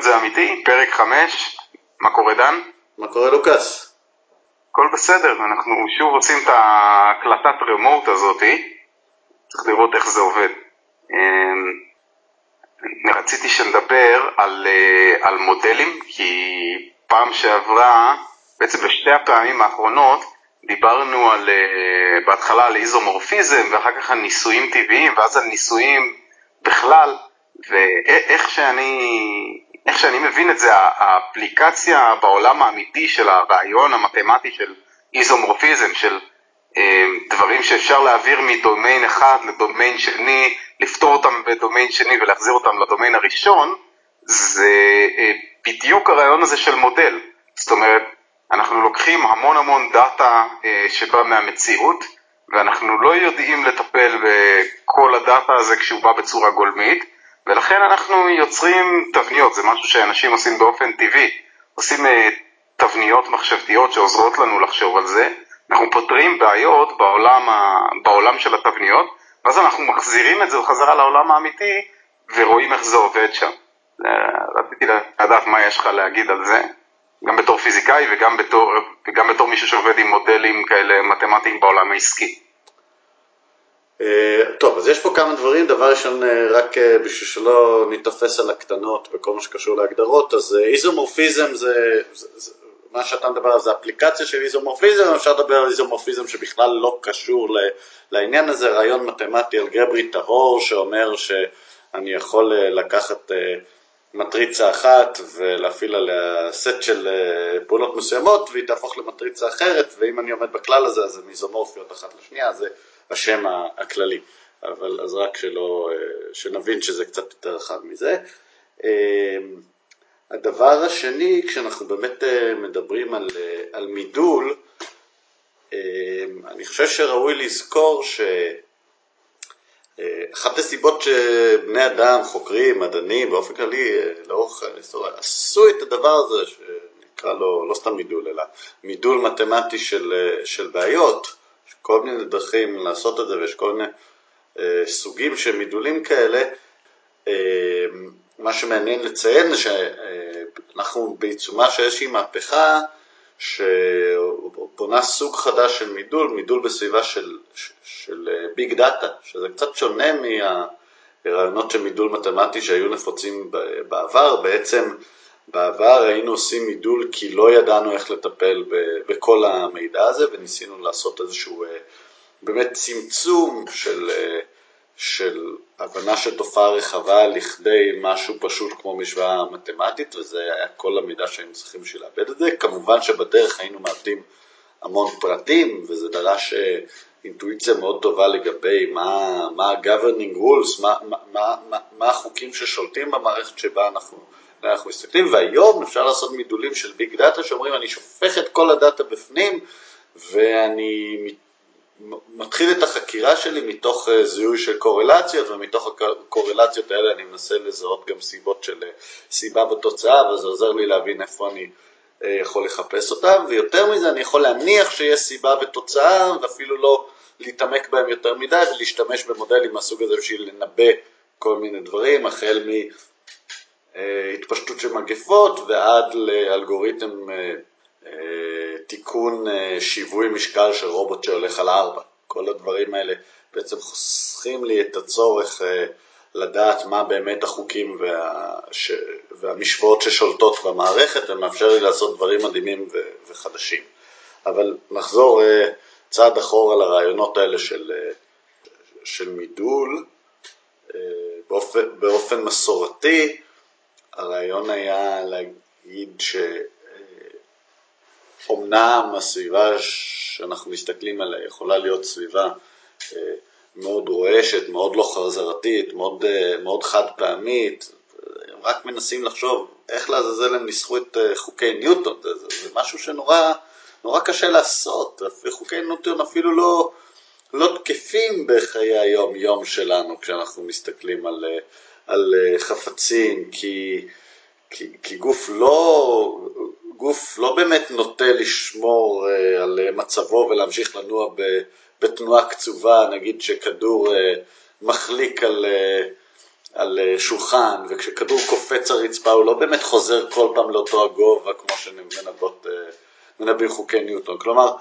אמת זה אמיתי, פרק 5, מה קורה דן? מה קורה לוקאס? הכל בסדר, אנחנו שוב עושים את ההקלטת רמוט הזאתי, צריך לראות איך זה עובד. אמ, רציתי שנדבר על, אה, על מודלים, כי פעם שעברה, בעצם בשתי הפעמים האחרונות, דיברנו על, אה, בהתחלה על איזומורפיזם ואחר כך על ניסויים טבעיים ואז על ניסויים בכלל, ואיך שאני, איך שאני מבין את זה, האפליקציה בעולם האמיתי של הרעיון המתמטי של איזומורפיזם, של אה, דברים שאפשר להעביר מדומיין אחד לדומיין שני, לפתור אותם בדומיין שני ולהחזיר אותם לדומיין הראשון, זה אה, בדיוק הרעיון הזה של מודל. זאת אומרת, אנחנו לוקחים המון המון דאטה אה, שבא מהמציאות, ואנחנו לא יודעים לטפל בכל הדאטה הזה כשהוא בא בצורה גולמית, ולכן אנחנו יוצרים תבניות, זה משהו שאנשים עושים באופן טבעי, עושים אה, תבניות מחשבתיות שעוזרות לנו לחשוב על זה, אנחנו פותרים בעיות בעולם, ה... בעולם של התבניות, ואז אנחנו מחזירים את זה חזרה לעולם האמיתי ורואים איך זה עובד שם. רציתי לדעת מה יש לך להגיד על זה. גם בתור פיזיקאי וגם בתור, וגם בתור מישהו שעובד עם מודלים כאלה מתמטיים בעולם העסקי. אה, טוב, אז יש פה כמה דברים. דבר ראשון, אה, רק אה, בשביל שלא ניתפס על הקטנות בכל מה שקשור להגדרות, אז איזומורפיזם זה, זה, זה מה שאתה מדבר עליו זה אפליקציה של איזומורפיזם, אפשר לדבר על איזומורפיזם שבכלל לא קשור לעניין הזה, רעיון מתמטי אלגברי טהור שאומר שאני יכול לקחת מטריצה אחת ולהפעיל עליה סט של פעולות מסוימות והיא תהפוך למטריצה אחרת ואם אני עומד בכלל הזה אז הן איזומורפיות אחת לשנייה, זה השם הכללי. אבל אז רק שלא, אה, שנבין שזה קצת יותר רחב מזה. אה, הדבר השני, כשאנחנו באמת מדברים על, על מידול, אני חושב שראוי לזכור ש... אחת הסיבות שבני אדם, חוקרים, מדענים, באופן כללי, לאורך ההיסטוריה, עשו את הדבר הזה, שנקרא לו לא סתם מידול, אלא מידול מתמטי של, של בעיות, יש כל מיני דרכים לעשות את זה ויש כל מיני אה, סוגים של מידולים כאלה. אה, מה שמעניין לציין זה שאנחנו בעיצומה של איזושהי מהפכה שבונה סוג חדש של מידול, מידול בסביבה של, של ביג דאטה, שזה קצת שונה מהרעיונות של מידול מתמטי שהיו נפוצים בעבר, בעצם בעבר היינו עושים מידול כי לא ידענו איך לטפל בכל המידע הזה וניסינו לעשות איזשהו אה, באמת צמצום של אה, של הבנה של תופעה רחבה לכדי משהו פשוט כמו משוואה מתמטית, וזה היה כל המידע שהיינו צריכים בשביל לאבד את זה. כמובן שבדרך היינו מאבדים המון פרטים, וזה דרש אה, אינטואיציה מאוד טובה לגבי מה, ה-governing rules, מה, מה, מה, מה החוקים ששולטים במערכת שבה אנחנו, אנחנו מסתכלים, והיום אפשר לעשות מידולים של ביג דאטה שאומרים אני שופך את כל הדאטה בפנים ואני מתחיל את החקירה שלי מתוך אה, זיהוי של קורלציות, ומתוך הקורלציות האלה אני מנסה לזהות גם סיבות של אה, סיבה בתוצאה, וזה עוזר לי להבין איפה אני אה, יכול לחפש אותם, ויותר מזה אני יכול להניח שיש סיבה ותוצאה, ואפילו לא להתעמק בהם יותר מדי, ולהשתמש במודלים מהסוג הזה בשביל לנבא כל מיני דברים, החל מהתפשטות של מגפות ועד לאלגוריתם תיקון אה, שיווי משקל של רובוט שהולך על ארבע. כל הדברים האלה בעצם חוסכים לי את הצורך אה, לדעת מה באמת החוקים וה... והמשוואות ששולטות במערכת ומאפשר לי לעשות דברים מדהימים ו... וחדשים. אבל נחזור אה, צעד אחורה לרעיונות האלה של, של מידול. באופן מסורתי הרעיון היה להגיד ש... אמנם הסביבה שאנחנו מסתכלים עליה יכולה להיות סביבה אה, מאוד רועשת, מאוד לא חזרתית, מאוד, אה, מאוד חד פעמית, הם רק מנסים לחשוב איך לעזאזל הם ניסחו את אה, חוקי ניוטון, זה, זה, זה משהו שנורא נורא קשה לעשות, חוקי ניוטון אפילו לא, לא תקפים בחיי היום-יום שלנו כשאנחנו מסתכלים על, על חפצים, כי, כי, כי גוף לא, גוף לא באמת נוטה לשמור uh, על uh, מצבו ולהמשיך לנוע בתנועה קצובה, נגיד שכדור מחליק על, על שולחן, וכשכדור קופץ הרצפה הוא לא באמת חוזר כל פעם לאותו הגובה כמו שמנבאים חוקי ניוטון. כלומר,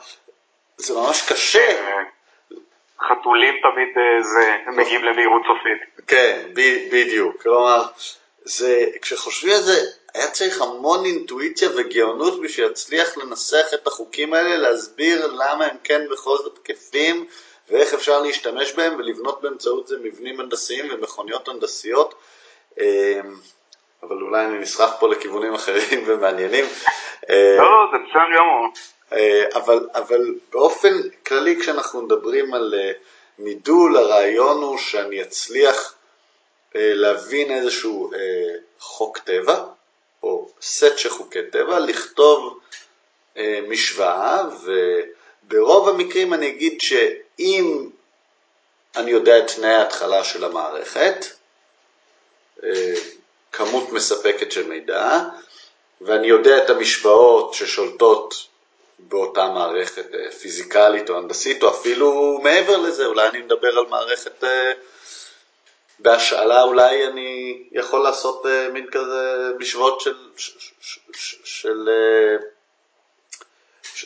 זה ממש קשה. חתולים תמיד זה, הם מגיעים למהירות סופית. כן, בדיוק. כלומר, זה, כשחושבים על זה, היה צריך המון אינטואיציה וגאונות בשביל להצליח לנסח את החוקים האלה, להסביר למה הם כן בכל זאת תקפים ואיך אפשר להשתמש בהם ולבנות באמצעות זה מבנים הנדסיים ומכוניות הנדסיות. אמ, אבל אולי אני נסחף פה לכיוונים אחרים ומעניינים. לא, לא, זה בסדר גמור. אה, אבל, אבל באופן כללי כשאנחנו מדברים על אה, מידול, הרעיון הוא שאני אצליח אה, להבין איזשהו חוק טבע, או סט של חוקי טבע, לכתוב משוואה, וברוב המקרים אני אגיד שאם אני יודע את תנאי ההתחלה של המערכת, כמות מספקת של מידע, ואני יודע את המשוואות ששולטות באותה מערכת פיזיקלית או הנדסית, או אפילו מעבר לזה, אולי אני מדבר על מערכת בהשאלה אולי אני יכול לעשות uh, מין כזה משוואות של,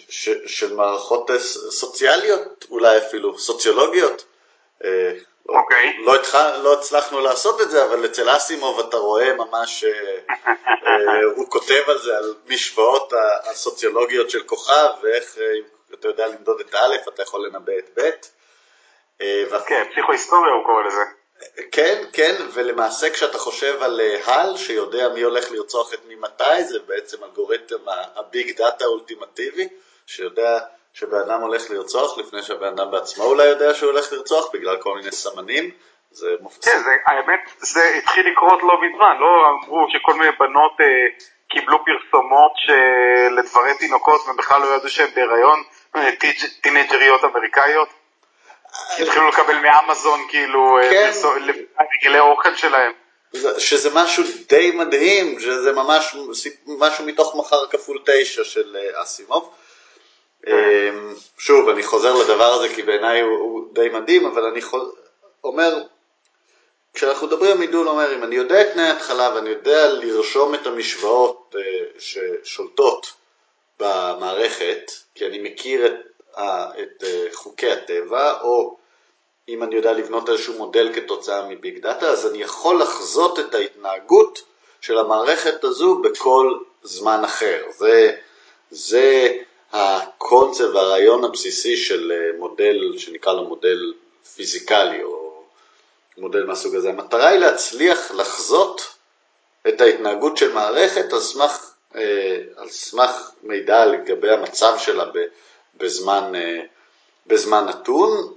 של, של מערכות סוציאליות אולי אפילו, סוציולוגיות. אוקיי. Okay. לא, לא, לא הצלחנו לעשות את זה, אבל אצל אסימוב אתה רואה ממש, הוא כותב על זה, על משוואות הסוציולוגיות של כוכב, ואיך אם אתה יודע למדוד את א', אתה יכול לנבא את ב'. כן, פסיכו-היסטוריה הוא קורא לזה. כן, כן, ולמעשה כשאתה חושב על הל שיודע מי הולך לרצוח את מי מתי, זה בעצם אלגוריתם הביג דאטה האולטימטיבי, שיודע שבן אדם הולך לרצוח לפני שהבן אדם בעצמו אולי יודע שהוא הולך לרצוח בגלל כל מיני סמנים. זה מופסק. כן, זה, האמת, זה התחיל לקרות לא מזמן, לא אמרו שכל מיני בנות אה, קיבלו פרסומות לדברי תינוקות ובכלל לא ידעו שהן בהיריון, אה, טינג'ריות אמריקאיות. התחילו לקבל מאמזון כאילו אה, כן. הרגלי האוכל שלהם. שזה משהו די מדהים, שזה ממש משהו מתוך מחר כפול תשע של אה, אסימוב. אמ, שוב, אני חוזר לדבר הזה כי בעיניי הוא, הוא די מדהים, אבל אני חוז... אומר, כשאנחנו מדברים על מידול, אומר, אם אני יודע את תנאי ההתחלה ואני יודע לרשום את המשוואות אה, ששולטות במערכת, כי אני מכיר את את אה, חוקי הטבע, או אם אני יודע לבנות איזשהו מודל כתוצאה מ big data, אז אני יכול לחזות את ההתנהגות של המערכת הזו בכל זמן אחר. זה, זה הקונספט והרעיון הבסיסי של אה, מודל שנקרא לו מודל פיזיקלי או מודל מהסוג הזה. המטרה היא להצליח לחזות את ההתנהגות של מערכת על סמך, אה, על סמך מידע לגבי המצב שלה בזמן, אה, בזמן נתון,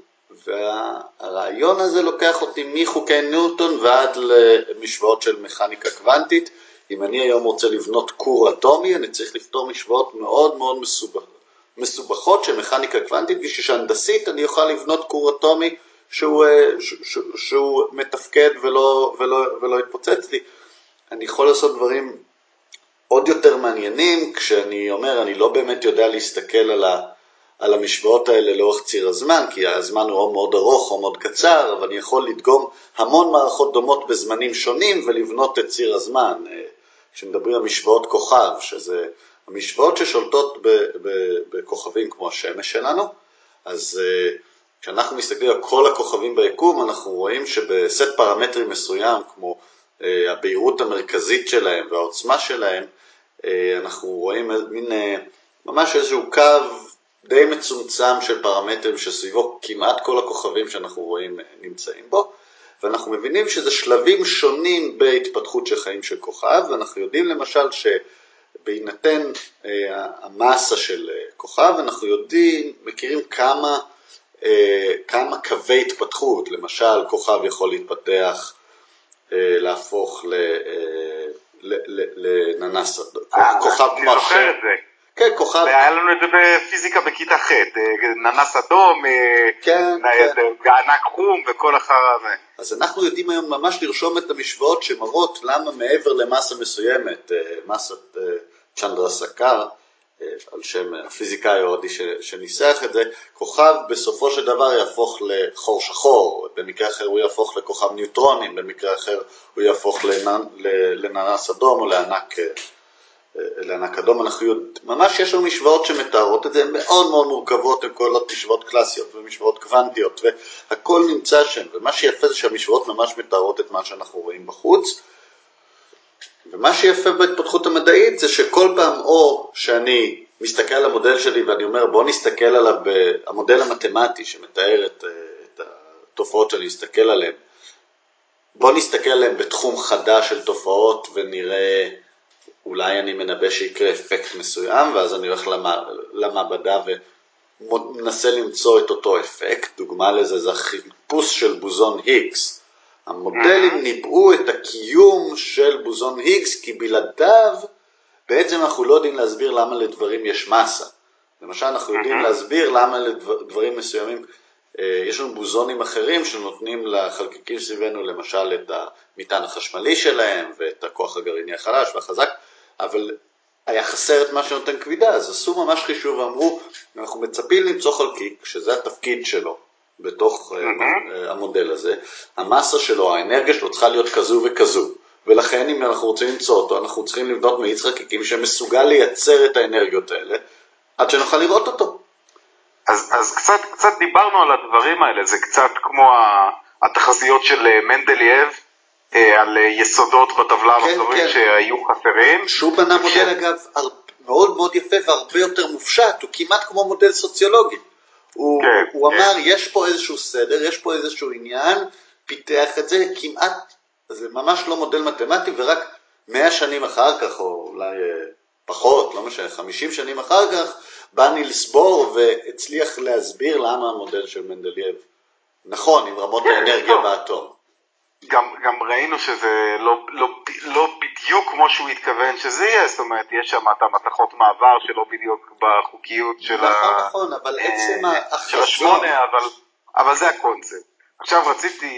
והרעיון הזה לוקח אותי מחוקי ניוטון ועד למשוואות של מכניקה קוונטית. אם אני היום רוצה לבנות כור אטומי, אני צריך לפתור משוואות מאוד מאוד מסובכות, של מכניקה קוונטית, בשביל שהנדסית אני אוכל לבנות כור אטומי שהוא, אה, שהוא, שהוא מתפקד ולא, ולא, ולא יתפוצץ לי. אני יכול לעשות דברים עוד יותר מעניינים, כשאני אומר, אני לא באמת יודע להסתכל על ה... על המשוואות האלה לאורך ציר הזמן, כי הזמן הוא או מאוד ארוך או מאוד קצר, אבל אני יכול לדגום המון מערכות דומות בזמנים שונים ולבנות את ציר הזמן. אה, כשמדברים על משוואות כוכב, שזה המשוואות ששולטות בכוכבים כמו השמש שלנו, אז אה, כשאנחנו מסתכלים על כל הכוכבים ביקום, אנחנו רואים שבסט פרמטרים מסוים, כמו אה, הבהירות המרכזית שלהם והעוצמה שלהם, אנחנו רואים מין ממש איזשהו קו די מצומצם של פרמטרים שסביבו כמעט כל הכוכבים שאנחנו רואים נמצאים בו, ואנחנו מבינים שזה שלבים שונים בהתפתחות של חיים של כוכב, ואנחנו יודעים למשל שבהינתן אה, המסה של אה, כוכב, אנחנו יודעים, מכירים כמה, אה, כמה קווי התפתחות, למשל כוכב יכול להתפתח, להפוך לננס, אה, כוכב כמו השם. כן, כוכב. היה לנו את זה בפיזיקה בכיתה ח', אה, ננס אדום, אה, כן, כן. ענק חום וכל החרא הזה. אז אנחנו יודעים היום ממש לרשום את המשוואות שמראות למה מעבר למסה מסוימת, אה, מסת צ'נדרה סקר, על שם הפיזיקאי ההודי שניסח את זה, כוכב בסופו של דבר יהפוך לחור שחור, במקרה אחר הוא יהפוך לכוכב ניוטרונים, במקרה אחר הוא יהפוך לננס אדום או לענק, לענק אדום. אנחנו יודעים, ממש יש לנו משוואות שמתארות את זה, הן מאוד מאוד מורכבות, הן כוללות משוואות קלאסיות ומשוואות קוונטיות, והכל נמצא שם, ומה שיפה זה שהמשוואות ממש מתארות את מה שאנחנו רואים בחוץ. ומה שיפה בהתפתחות המדעית זה שכל פעם או שאני מסתכל על המודל שלי ואני אומר בוא נסתכל עליו, המודל המתמטי שמתאר את, את התופעות שאני אסתכל עליהן, בוא נסתכל עליהן בתחום חדש של תופעות ונראה, אולי אני מנבא שיקרה אפקט מסוים ואז אני הולך למעבדה ומנסה למצוא את אותו אפקט, דוגמה לזה זה החיפוש של בוזון היגס. המודלים ניבאו את הקיום של בוזון היגס כי בלעדיו בעצם אנחנו לא יודעים להסביר למה לדברים יש מסה. למשל אנחנו יודעים להסביר למה לדברים מסוימים יש לנו בוזונים אחרים שנותנים לחלקיקים סביבנו למשל את המטען החשמלי שלהם ואת הכוח הגרעיני החלש והחזק, אבל היה חסר את מה שנותן כבידה, אז עשו ממש חישוב ואמרו, אנחנו מצפים למצוא חלקיק, שזה התפקיד שלו, בתוך mm-hmm. המודל הזה, המסה שלו, האנרגיה שלו צריכה להיות כזו וכזו, ולכן אם אנחנו רוצים למצוא אותו, אנחנו צריכים לבנות מאיץ חלקיקים שמסוגל לייצר את האנרגיות האלה, עד שנוכל לראות אותו. אז, אז קצת, קצת דיברנו על הדברים האלה, זה קצת כמו התחזיות של אה, מנדלייב, אה, על יסודות בטבלה כן, המחזורית כן. שהיו חסרים. שהוא בנה מודל אגב מאוד מאוד יפה והרבה יותר מופשט, הוא כמעט כמו מודל סוציולוגי. הוא, כן, הוא כן. אמר, יש פה איזשהו סדר, יש פה איזשהו עניין, פיתח את זה, כמעט, זה ממש לא מודל מתמטי, ורק מאה שנים אחר כך, או אולי אה, פחות, לא משנה, חמישים שנים אחר כך, בא נילס בור והצליח להסביר למה המודל של מנדלייב נכון, עם רמות כן, האנרגיה באטום. גם, גם ראינו שזה לא, לא, לא בדיוק כמו שהוא התכוון שזה יהיה, זאת אומרת, יש שם את המתכות מעבר שלא בדיוק בחוקיות של, נכון, ה... נכון, אבל אה, עצם ההכרזה... של השמונה, אבל, אבל זה הקונספט. עכשיו רציתי,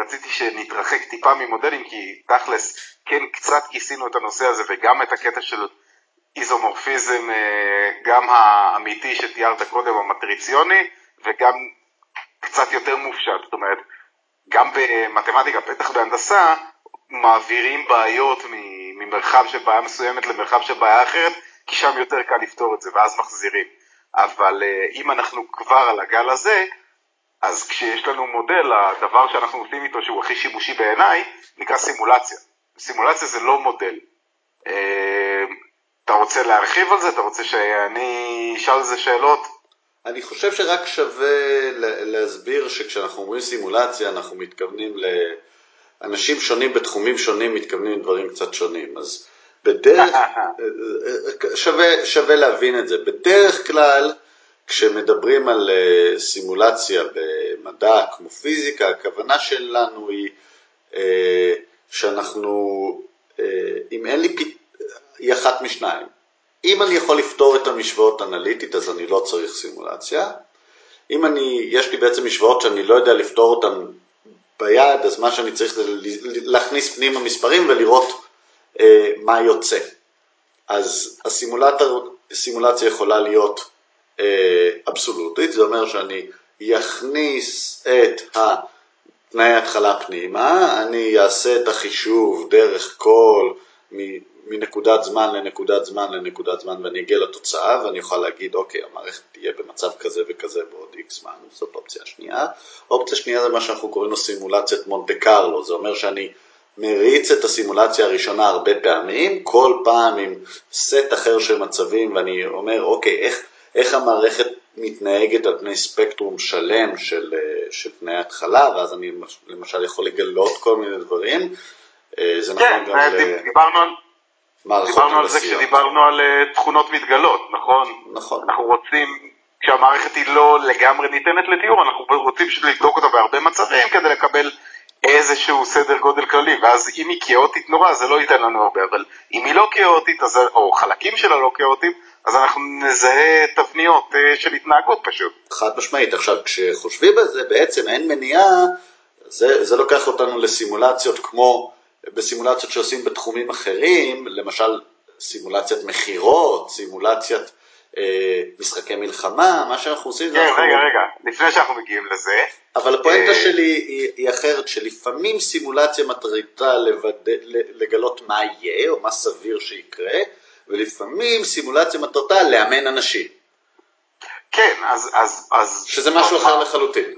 רציתי שנתרחק טיפה ממודלים, כי תכלס, כן קצת כיסינו את הנושא הזה וגם את הקטע של איזומורפיזם, אה, גם האמיתי שתיארת קודם, המטריציוני, וגם קצת יותר מופשט. זאת אומרת, גם במתמטיקה, בטח בהנדסה, מעבירים בעיות ממרחב של בעיה מסוימת למרחב של בעיה אחרת, כי שם יותר קל לפתור את זה, ואז מחזירים. אבל אה, אם אנחנו כבר על הגל הזה, אז כשיש לנו מודל, הדבר שאנחנו עושים איתו, שהוא הכי שימושי בעיניי, נקרא סימולציה. סימולציה זה לא מודל. אה, אתה רוצה להרחיב על זה? אתה רוצה שאני אשאל על זה שאלות? אני חושב שרק שווה להסביר שכשאנחנו אומרים סימולציה אנחנו מתכוונים לאנשים שונים בתחומים שונים מתכוונים לדברים קצת שונים. אז בדרך, שווה, שווה להבין את זה. בדרך כלל כשמדברים על אה, סימולציה במדע כמו פיזיקה, הכוונה שלנו היא אה, שאנחנו, אה, אם אין לי, היא אחת משניים. אם אני יכול לפתור את המשוואות אנליטית אז אני לא צריך סימולציה. אם אני, יש לי בעצם משוואות שאני לא יודע לפתור אותן ביד, אז מה שאני צריך זה להכניס פנימה מספרים ולראות אה, מה יוצא. אז הסימולציה יכולה להיות אה, אבסולוטית, זה אומר שאני אכניס את תנאי התחלה פנימה, אני אעשה את החישוב דרך כל מנקודת זמן לנקודת זמן לנקודת זמן ואני אגיע לתוצאה ואני אוכל להגיד אוקיי המערכת תהיה במצב כזה וכזה בעוד איקס זמן, זאת אופציה שנייה. אופציה שנייה זה מה שאנחנו קוראים לו סימולציית מונטה קרלו, זה אומר שאני מריץ את הסימולציה הראשונה הרבה פעמים, כל פעם עם סט אחר של מצבים ואני אומר אוקיי איך, איך המערכת מתנהגת על פני ספקטרום שלם של, של תנאי התחלה ואז אני למשל יכול לגלות כל מיני דברים. אה, זה נכון כן, גם ל... דיברנו על... דיברנו על זה כשדיברנו על uh, תכונות מתגלות, נכון? נכון. אנחנו רוצים, כשהמערכת היא לא לגמרי ניתנת לתיאור, אנחנו רוצים לבדוק אותה בהרבה מצבים כדי לקבל איזשהו סדר גודל כללי, ואז אם היא כאוטית נורא זה לא ייתן לנו הרבה, אבל אם היא לא כאוטית, אז, או חלקים שלה לא כאוטיים, אז אנחנו נזהה תבניות uh, של התנהגות פשוט. חד משמעית. עכשיו, כשחושבים על זה, בעצם אין מניעה, זה, זה לוקח אותנו לסימולציות כמו בסימולציות שעושים בתחומים אחרים, למשל סימולציית מכירות, סימולציית אה, משחקי מלחמה, מה שאנחנו עושים זה... כן. רגע, רגע, לפני שאנחנו מגיעים לזה. אבל הפואנטה אה... שלי היא, היא אחרת, שלפעמים סימולציה מטרידה לבד... לגלות מה יהיה, או מה סביר שיקרה, ולפעמים סימולציה מטרתה לאמן אנשים. כן, אז... אז, אז שזה משהו אחר לחלוטין.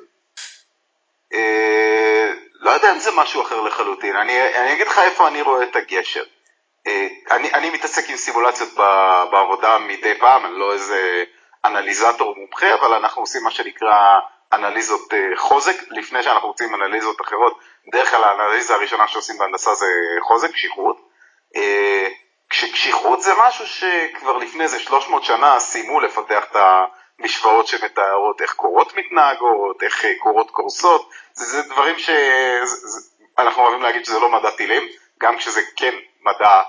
לא יודע אם זה משהו אחר לחלוטין. אני, אני אגיד לך איפה אני רואה את הגשר. אה, אני, אני מתעסק עם סימולציות בעבודה מדי פעם, אני לא איזה אנליזטור מומחה, אבל אנחנו עושים מה שנקרא אנליזות אה, חוזק, לפני שאנחנו רוצים אנליזות אחרות. בדרך כלל האנליזה הראשונה שעושים בהנדסה זה חוזק, קשיחות. אה, כשקשיחות זה משהו שכבר לפני איזה 300 שנה סיימו לפתח את המשוואות שמתארות איך קורות מתנהגות, איך קורות קורסות, זה, דברים שאנחנו אוהבים להגיד שזה לא מדע טילים, גם כשזה כן מדע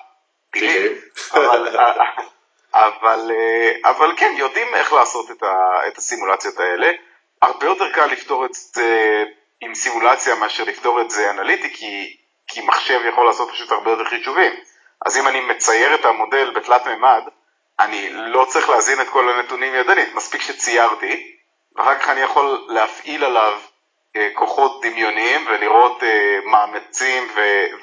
טילים, אבל, אבל, אבל כן, יודעים איך לעשות את, ה, את הסימולציות האלה. הרבה יותר קל לפתור את זה עם סימולציה מאשר לפתור את זה אנליטי, כי, כי מחשב יכול לעשות פשוט הרבה יותר חישובים. אז אם אני מצייר את המודל בתלת מימד, אני לא צריך להזין את כל הנתונים ידנית, מספיק שציירתי, ואחר כך אני יכול להפעיל עליו אה, כוחות דמיוניים ולראות אה, מאמצים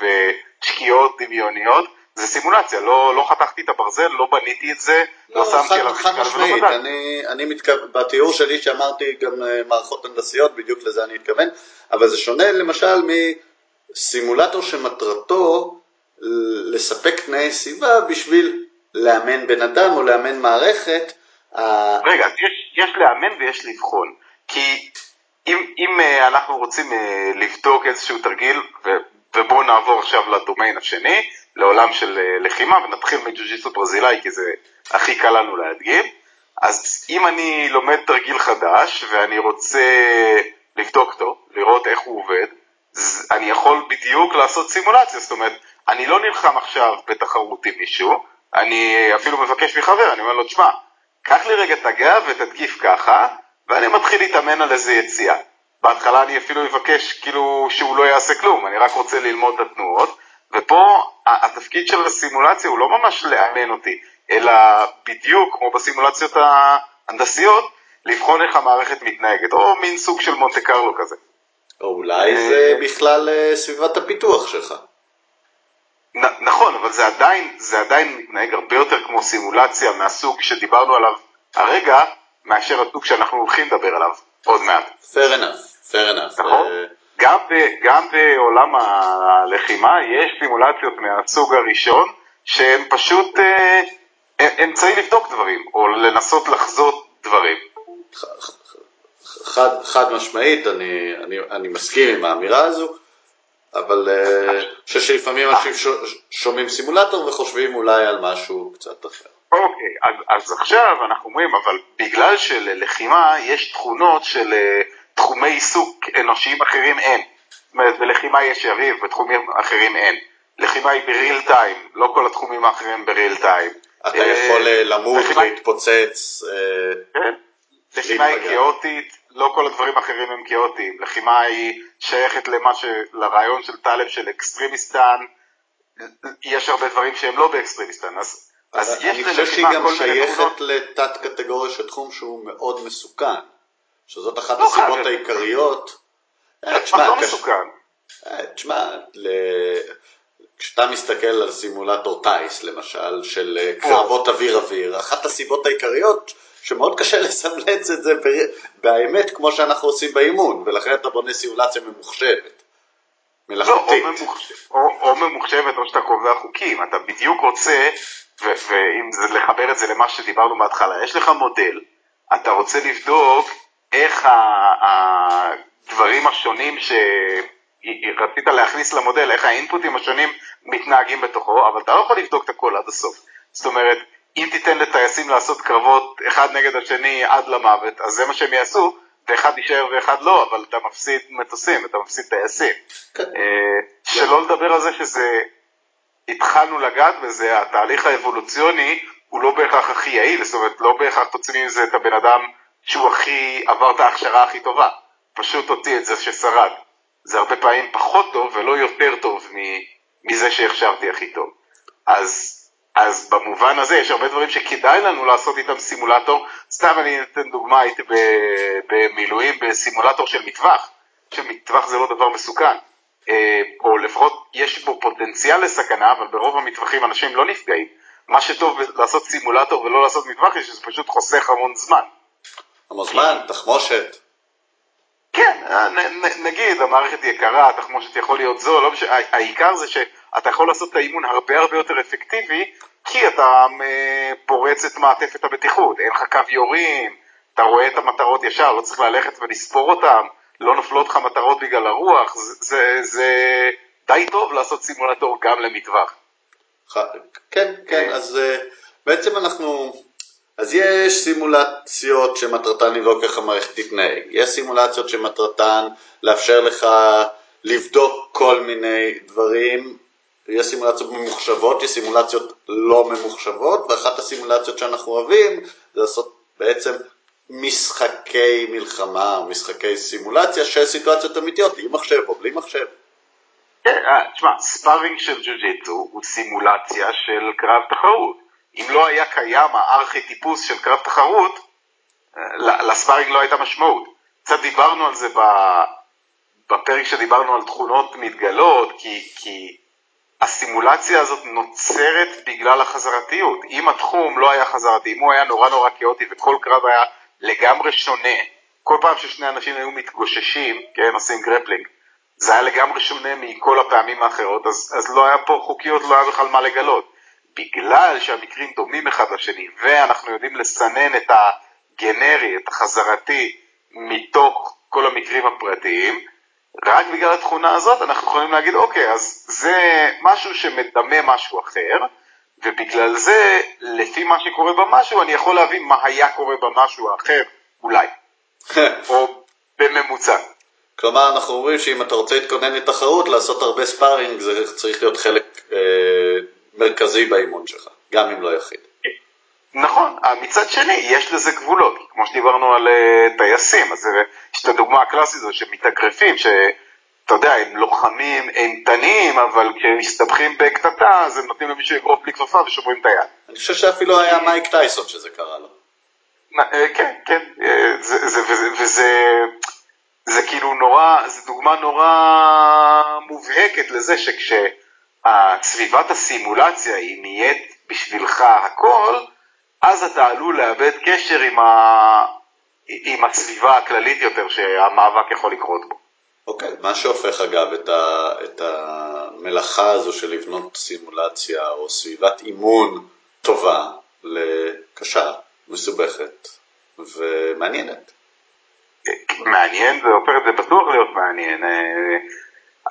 ושקיעות דמיוניות, זה סימולציה, לא, לא חתכתי את הברזל, לא בניתי את זה, לא, לא שמתי עליו משקל ולא בדק. אני, אני מתכוון, בתיאור שלי שאמרתי גם אה, מערכות הנדסיות, בדיוק לזה אני מתכוון, אבל זה שונה למשל מסימולטור שמטרתו לספק תנאי סביבה בשביל לאמן בן אדם או לאמן מערכת. רגע, יש, יש לאמן ויש לבחון, כי אם, אם אה, אנחנו רוצים אה, לבדוק איזשהו תרגיל, ובואו נעבור עכשיו לדומיין השני, לעולם של אה, לחימה, ונתחיל מג'ו-ג'יסו ברזילאי, כי זה הכי קל לנו להדגים. אז אם אני לומד תרגיל חדש, ואני רוצה לבדוק אותו, לראות איך הוא עובד, אני יכול בדיוק לעשות סימולציה, זאת אומרת, אני לא נלחם עכשיו בתחרות עם מישהו, אני אפילו מבקש מחבר, אני אומר לו, תשמע, קח לי רגע את הגב ותתקיף ככה, ואני מתחיל להתאמן על איזה יציאה. בהתחלה אני אפילו אבקש כאילו שהוא לא יעשה כלום, אני רק רוצה ללמוד את התנועות, ופה התפקיד של הסימולציה הוא לא ממש לאמן אותי, אלא בדיוק כמו בסימולציות ההנדסיות, לבחון איך המערכת מתנהגת, או מין סוג של מונטה קרלו כזה. או אולי זה בכלל אה, סביבת הפיתוח שלך. נכון, אבל זה עדיין, זה עדיין מתנהג הרבה יותר כמו סימולציה מהסוג שדיברנו עליו הרגע, מאשר הסוג שאנחנו הולכים לדבר עליו עוד מעט. fair enough, fair enough. נכון? Uh... גם, ב, גם בעולם הלחימה יש סימולציות מהסוג הראשון שהן פשוט אה, אמצעי לבדוק דברים, או לנסות לחזות דברים. חד, חד משמעית, אני, אני, אני מסכים עם האמירה הזו, אבל אה, אני חושב שלפעמים אנשים שומעים סימולטור וחושבים אולי על משהו קצת אחר. אוקיי, אז, אז עכשיו אנחנו אומרים, אבל בגלל שללחימה יש תכונות של אה, תחומי עיסוק אנושיים אחרים אין. זאת אומרת, בלחימה יש יריב, בתחומים אחרים אין. לחימה היא בריל טיים, לא כל התחומים האחרים בריל טיים. אתה יכול אה, למות, להתפוצץ. כן. לחימה היא כאוטית, לא כל הדברים האחרים הם כאוטיים. לחימה היא שייכת למה ש... לרעיון של טלב של Extremistan, יש הרבה דברים שהם לא ב Extremistan, אז, אז. אני חושב שהיא גם שייכת לתת קטגוריה של תחום שהוא מאוד מסוכן, שזאת אחת לא הסיבות העיקריות. אה, תשמע, לא מסוכן. אה, תשמע, כשאתה מסתכל על סימולטור טייס למשל, של אה, קרבות אוויר-אוויר, אחת הסיבות העיקריות שמאוד קשה לסמלץ את זה באמת כמו שאנחנו עושים באימון, ולכן אתה בונה סימולציה ממוחשבת, מלאכותית. לא, או, ממוחש... או, או ממוחשבת או שאתה קובע חוקים, אתה בדיוק רוצה, ואם זה לחבר את זה למה שדיברנו בהתחלה, יש לך מודל, אתה רוצה לבדוק איך הדברים השונים שרצית להכניס למודל, איך האינפוטים השונים מתנהגים בתוכו, אבל אתה לא יכול לבדוק את הכל עד הסוף. זאת אומרת, אם תיתן לטייסים לעשות קרבות אחד נגד השני עד למוות, אז זה מה שהם יעשו, ואחד יישאר ואחד לא, אבל אתה מפסיד מטוסים, אתה מפסיד טייסים. כן. אה, שלא לדבר על זה שזה, התחלנו לגעת בזה, התהליך האבולוציוני הוא לא בהכרח הכי יעיל, זאת אומרת, לא בהכרח תוציא מזה את הבן אדם שהוא הכי, עבר את ההכשרה הכי טובה, פשוט הוציא את זה ששרד. זה הרבה פעמים פחות טוב ולא יותר טוב מזה שהכשרתי הכי טוב. אז אז במובן הזה יש הרבה דברים שכדאי לנו לעשות איתם סימולטור. סתם אני אתן דוגמה, הייתי במילואים בסימולטור של מטווח, שמטווח זה לא דבר מסוכן, או לפחות יש בו פוטנציאל לסכנה, אבל ברוב המטווחים אנשים לא נפגעים. מה שטוב לעשות סימולטור ולא לעשות מטווח זה שזה פשוט חוסך המון זמן. המון זמן, תחמושת. כן, אה, נגיד המערכת יקרה, התחמושת יכול להיות זול, לא משנה, העיקר זה שאתה יכול לעשות את האימון הרבה הרבה יותר אפקטיבי, כי אתה אה, פורץ את מעטפת הבטיחות, אין לך קו יורים, אתה רואה את המטרות ישר, לא צריך ללכת ולספור אותן, לא נופלות לך מטרות בגלל הרוח, זה, זה, זה די טוב לעשות סימולטור גם למטווח. כן, כן, אז אה, בעצם אנחנו אז יש סימולציות שמטרתן לבדוק איך המערכת תתנהג, יש סימולציות שמטרתן לאפשר לך לבדוק כל מיני דברים, יש סימולציות ממוחשבות, יש סימולציות לא ממוחשבות, ואחת הסימולציות שאנחנו אוהבים זה לעשות בעצם משחקי מלחמה משחקי סימולציה של סיטואציות אמיתיות, עם מחשב או בלי מחשב. כן, אה, תשמע, ספארינג של ג'ו-ג'יטסו הוא סימולציה של קרב תחרות. אם לא היה קיים הארכי-טיפוס של קרב תחרות, אה, ל sparring לא הייתה משמעות. קצת דיברנו על זה בפרק שדיברנו על תכונות מתגלות, כי, כי הסימולציה הזאת נוצרת בגלל החזרתיות. אם התחום לא היה חזרתי, אם הוא היה נורא נורא כאוטי וכל קרב היה לגמרי שונה, כל פעם ששני אנשים היו מתגוששים, כן, עושים grappling, זה היה לגמרי שונה מכל הפעמים האחרות, אז, אז לא היה פה חוקיות, לא היה בכלל מה לגלות. בגלל שהמקרים דומים אחד לשני, ואנחנו יודעים לסנן את הגנרי, את החזרתי, מתוך כל המקרים הפרטיים, רק בגלל התכונה הזאת אנחנו יכולים להגיד, אוקיי, אז זה משהו שמדמה משהו אחר, ובגלל זה, לפי מה שקורה במשהו, אני יכול להבין מה היה קורה במשהו האחר, אולי, או בממוצע. כלומר, אנחנו אומרים שאם אתה רוצה להתכונן לתחרות, לעשות הרבה ספארינג, זה צריך להיות חלק אה, מרכזי באימון שלך, גם אם לא יחיד. נכון, מצד שני, יש לזה גבולות, כמו שדיברנו על uh, טייסים, אז יש את הדוגמה הקלאסית הזו שמתאגרפים, שאתה יודע, הם לוחמים אימתניים, אבל כשהם מסתבכים בקטטה, אז הם נותנים למישהו אגרוף בלי כפפה ושוברים את היד. אני חושב שאפילו היה מייק טייסון שזה קרה לו. אה, כן, כן, אה, זה, זה, וזה, זה כאילו נורא, זו דוגמה נורא מובהקת לזה שכש... סביבת הסימולציה היא נהיית בשבילך הכל, אז אתה עלול לאבד קשר עם, ה... עם הסביבה הכללית יותר שהמאבק יכול לקרות בו. אוקיי, okay, מה שהופך אגב את, ה... את המלאכה הזו של לבנות סימולציה או סביבת אימון טובה לקשה, מסובכת ומעניינת. מעניין זה הופך זה בטוח להיות מעניין.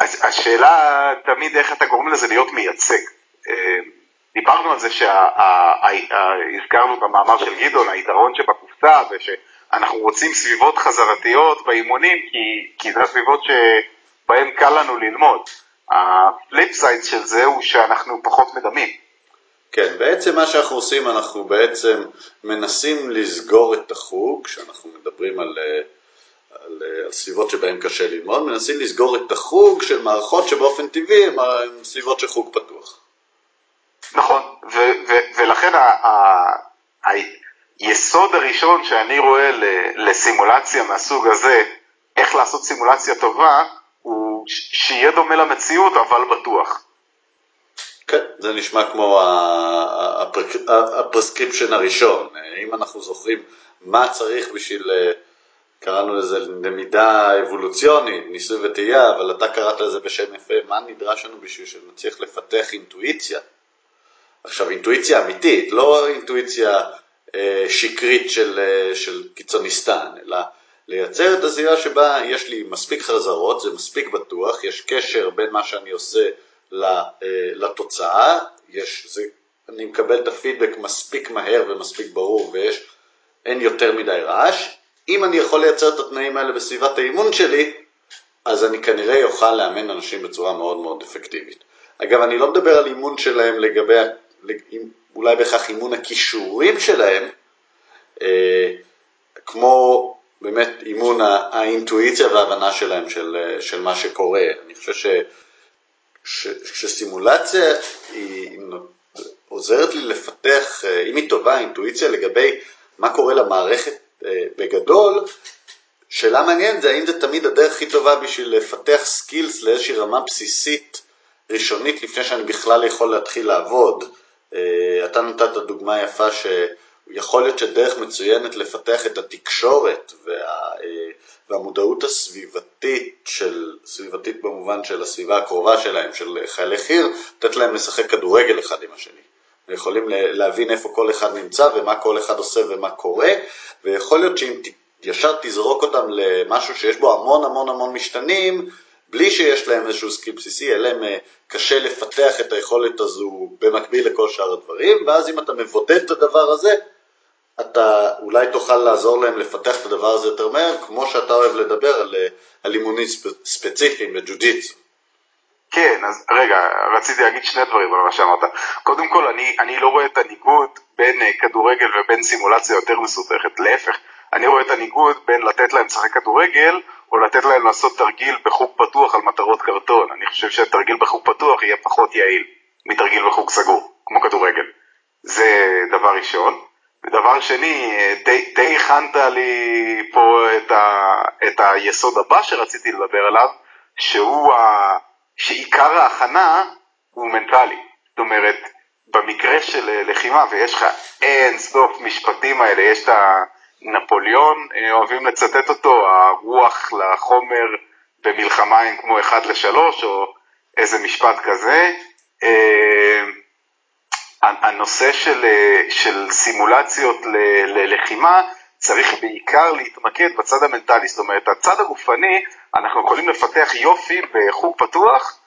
השאלה תמיד איך אתה גורם לזה להיות מייצג. אה, דיברנו על זה שהזכרנו במאמר של גדעון, היתרון שבקופסה ושאנחנו רוצים סביבות חזרתיות באימונים כי, כי זה הסביבות שבהן קל לנו ללמוד. ה flip side של זה הוא שאנחנו פחות מדמים. כן, בעצם מה שאנחנו עושים, אנחנו בעצם מנסים לסגור את החוג, כשאנחנו מדברים על על, על סביבות שבהן קשה ללמוד, מנסים לסגור את החוג של מערכות שבאופן טבעי הן סביבות של חוג פתוח. נכון, ו- ו- ולכן היסוד הראשון שאני רואה לסימולציה מהסוג הזה, איך לעשות סימולציה טובה, הוא שיהיה דומה למציאות אבל בטוח. כן, זה נשמע כמו ה prescription הראשון. אם אנחנו זוכרים מה צריך בשביל קראנו לזה למידה אבולוציונית, ניסוי וטעייה, אבל אתה קראת לזה בשם יפה, מה נדרש לנו בשביל שנצליח לפתח אינטואיציה? עכשיו, אינטואיציה אמיתית, לא אינטואיציה אה, שקרית של, אה, של קיצוניסטן, אלא לייצר את הסביבה שבה יש לי מספיק חזרות, זה מספיק בטוח, יש קשר בין מה שאני עושה אה, לתוצאה, יש, זה, אני מקבל את הפידבק מספיק מהר ומספיק ברור ויש, אין יותר מדי רעש, אם אני יכול לייצר את התנאים האלה בסביבת האימון שלי, אז אני כנראה אוכל לאמן אנשים בצורה מאוד מאוד אפקטיבית. אגב, אני לא מדבר על אימון שלהם לגבי, אולי בהכרח אימון הכישורים שלהם, אה, כמו באמת אימון האינטואיציה וההבנה שלהם של, של מה שקורה. אני חושב ש, ש, שסימולציה היא עוזרת לי לפתח, אם היא טובה, אינטואיציה לגבי מה קורה למערכת בגדול, שאלה מעניינת זה האם זה תמיד הדרך הכי טובה בשביל לפתח סקילס לאיזושהי רמה בסיסית ראשונית לפני שאני בכלל יכול להתחיל לעבוד. אתה נתת דוגמה יפה שיכול להיות שדרך מצוינת לפתח את התקשורת וה, והמודעות הסביבתית, של, סביבתית במובן של הסביבה הקרובה שלהם, של חיילי חי"ר, לתת להם לשחק כדורגל אחד עם השני. ויכולים להבין איפה כל אחד נמצא ומה כל אחד עושה ומה קורה, ויכול להיות שאם ישר תזרוק אותם למשהו שיש בו המון המון המון משתנים, בלי שיש להם איזשהו skill בסיסי, יהיה להם אה, קשה לפתח את היכולת הזו במקביל לכל שאר הדברים, ואז אם אתה מבודד את הדבר הזה, אתה אולי תוכל לעזור להם לפתח את הדבר הזה יותר מהר, כמו שאתה אוהב לדבר על, אה, אימונים ספציפיים בג'ו-ג'יטסו. כן, אז רגע, רציתי להגיד שני דברים על מה שאמרת. קודם כל, אני, אני לא רואה את הניגוד בין uh, כדורגל ובין סימולציה יותר מסובכת, להפך. אני רואה את הניגוד בין לתת להם לשחק כדורגל, או לתת להם לעשות תרגיל בחוג פתוח על מטרות קרטון. אני חושב שתרגיל בחוג פתוח יהיה פחות יעיל מתרגיל בחוג סגור, כמו כדורגל. זה דבר ראשון. ודבר שני, די, הכנת לי פה את, ה, את היסוד הבא שרציתי לדבר עליו, שהוא ה... שעיקר ההכנה הוא מנטלי. זאת אומרת, במקרה של לחימה, ויש לך אין סוף משפטים האלה, יש את נפוליאון, אה, אוהבים לצטט אותו, הרוח לחומר במלחמה הם כמו אחד לשלוש, או איזה משפט כזה. אה, הנושא של, של סימולציות ללחימה צריך בעיקר להתמקד בצד המנטלי, זאת אומרת, הצד הגופני, אנחנו יכולים לפתח יופי בחוג פתוח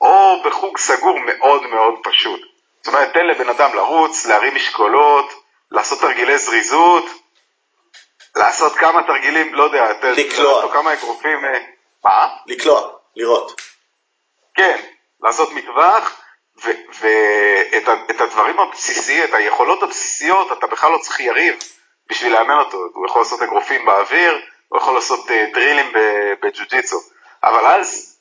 או בחוג סגור מאוד מאוד פשוט. זאת אומרת, תן לבן אדם לרוץ, להרים משקולות, לעשות תרגילי זריזות, לעשות כמה תרגילים, לא יודע, לקלוע. כמה אגרופים, אה, מה? לקלוע, לראות. כן, לעשות מטווח, ואת הדברים הבסיסיים, את היכולות הבסיסיות, אתה בכלל לא צריך יריב. בשביל לאמן אותו, הוא יכול לעשות אגרופים באוויר, הוא יכול לעשות uh, דרילים בג'ו-ג'יצו, אבל אז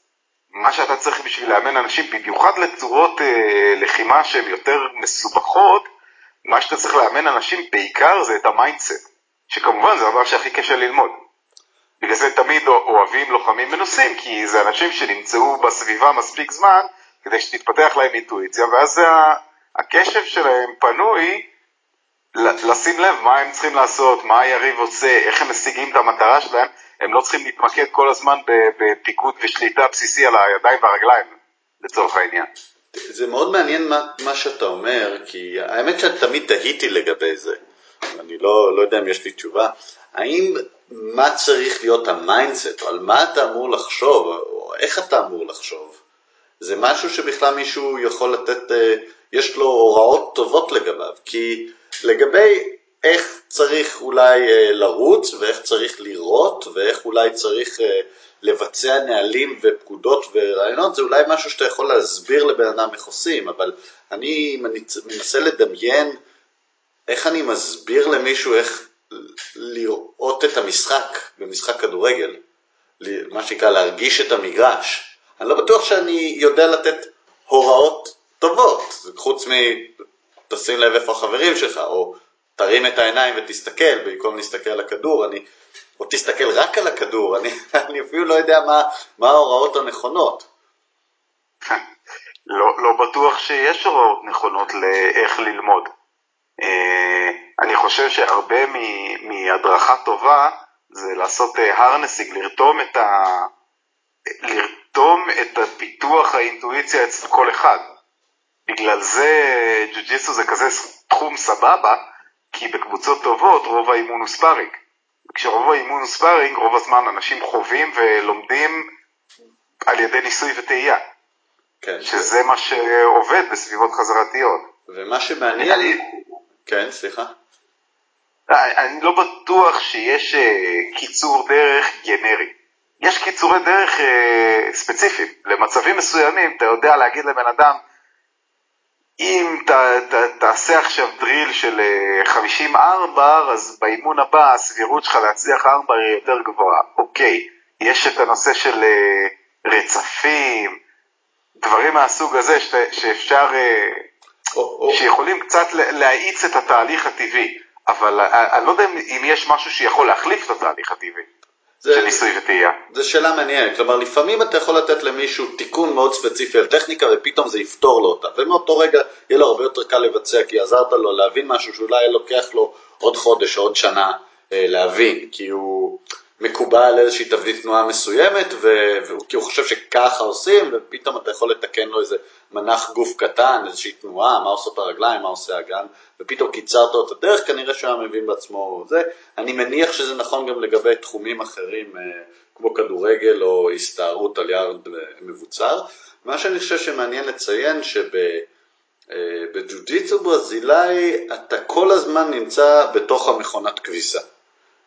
מה שאתה צריך בשביל לאמן אנשים, במיוחד לצורות uh, לחימה שהן יותר מסובכות, מה שאתה צריך לאמן אנשים בעיקר זה את ה mindset, שכמובן זה הדבר שהכי קשה ללמוד. בגלל זה תמיד אוהבים לוחמים מנוסים, כי זה אנשים שנמצאו בסביבה מספיק זמן כדי שתתפתח להם אינטואיציה, ואז הקשב שלהם פנוי לשים לב מה הם צריכים לעשות, מה היריב עושה, איך הם משיגים את המטרה שלהם, הם לא צריכים להתמקד כל הזמן בפיקוד ושליטה בסיסי על הידיים והרגליים, לצורך העניין. זה מאוד מעניין מה, מה שאתה אומר, כי האמת שאני תמיד תהיתי לגבי זה, אני לא, לא יודע אם יש לי תשובה. האם מה צריך להיות ה mindset, או על מה אתה אמור לחשוב, או איך אתה אמור לחשוב, זה משהו שבכלל מישהו יכול לתת, אה, יש לו הוראות טובות לגביו, כי לגבי איך צריך אולי אה, לרוץ ואיך צריך לראות ואיך אולי צריך אה, לבצע נהלים ופקודות ורעיונות, זה אולי משהו שאתה יכול להסביר לבן אדם איך עושים, אבל אני מנסה לדמיין איך אני מסביר למישהו איך לראות את המשחק במשחק כדורגל, מה שנקרא להרגיש את המגרש. אני לא בטוח שאני יודע לתת הוראות טובות, חוץ מ... תשים לב איפה החברים שלך, או תרים את העיניים ותסתכל, במקום להסתכל על הכדור, אני, או תסתכל רק על הכדור, אני, אני אפילו לא יודע מה, מה ההוראות הנכונות. לא, לא בטוח שיש הוראות נכונות לאיך ללמוד. אה, אני חושב שהרבה מהדרכה טובה זה לעשות הרנסינג, אה, לרתום את, ה... לרתום את הפיתוח האינטואיציה אצל כל אחד. בגלל זה ג'ו-ג'יסו זה כזה תחום סבבה, כי בקבוצות טובות רוב האימון הוא ספארינג. כשרוב האימון הוא ספארינג, רוב הזמן אנשים חווים ולומדים על ידי ניסוי וטעייה. כן. שזה מה שעובד בסביבות חזרתיות. ומה שמעניין... כן, סליחה. אני לא בטוח שיש אה, קיצור דרך גנרי. יש קיצורי דרך אה, ספציפיים. למצבים מסוימים אתה יודע להגיד לבן אדם, אם ת, ת, תעשה עכשיו דריל של 54, אה, אז באימון הבא הסבירות שלך להצליח 4 היא יותר גבוהה. אוקיי, יש את הנושא של רצפים, דברים מהסוג הזה ש, שאפשר... שיכולים. קצת להאיץ את התהליך הטבעי, אבל אני לא יודע אם יש משהו שיכול להחליף את התהליך הטבעי. זה, של ניסוי וטעייה. זו שאלה מעניינת, כלומר לפעמים אתה יכול לתת למישהו תיקון מאוד ספציפי על טכניקה ופתאום זה יפתור לו אותה, ומאותו רגע יהיה לו הרבה יותר קל לבצע כי עזרת לו להבין משהו שאולי לוקח לו עוד חודש או עוד שנה אה, להבין, כי הוא מקובע על איזושהי תבנית תנועה מסוימת, כי הוא חושב שככה עושים, ופתאום אתה יכול לתקן לו איזה מנח גוף קטן, איזושהי תנועה, מה עושות הרגליים, מה עושה הגן, ופתאום קיצרת לו את הדרך, כנראה שהוא היה מבין בעצמו זה. אני מניח שזה נכון גם לגבי תחומים אחרים, אה, כמו כדורגל או הסתערות על יעד אה, מבוצר. מה שאני חושב שמעניין לציין, שבג'ו-ג'יצו ברזילאי אתה כל הזמן נמצא בתוך המכונת כביסה.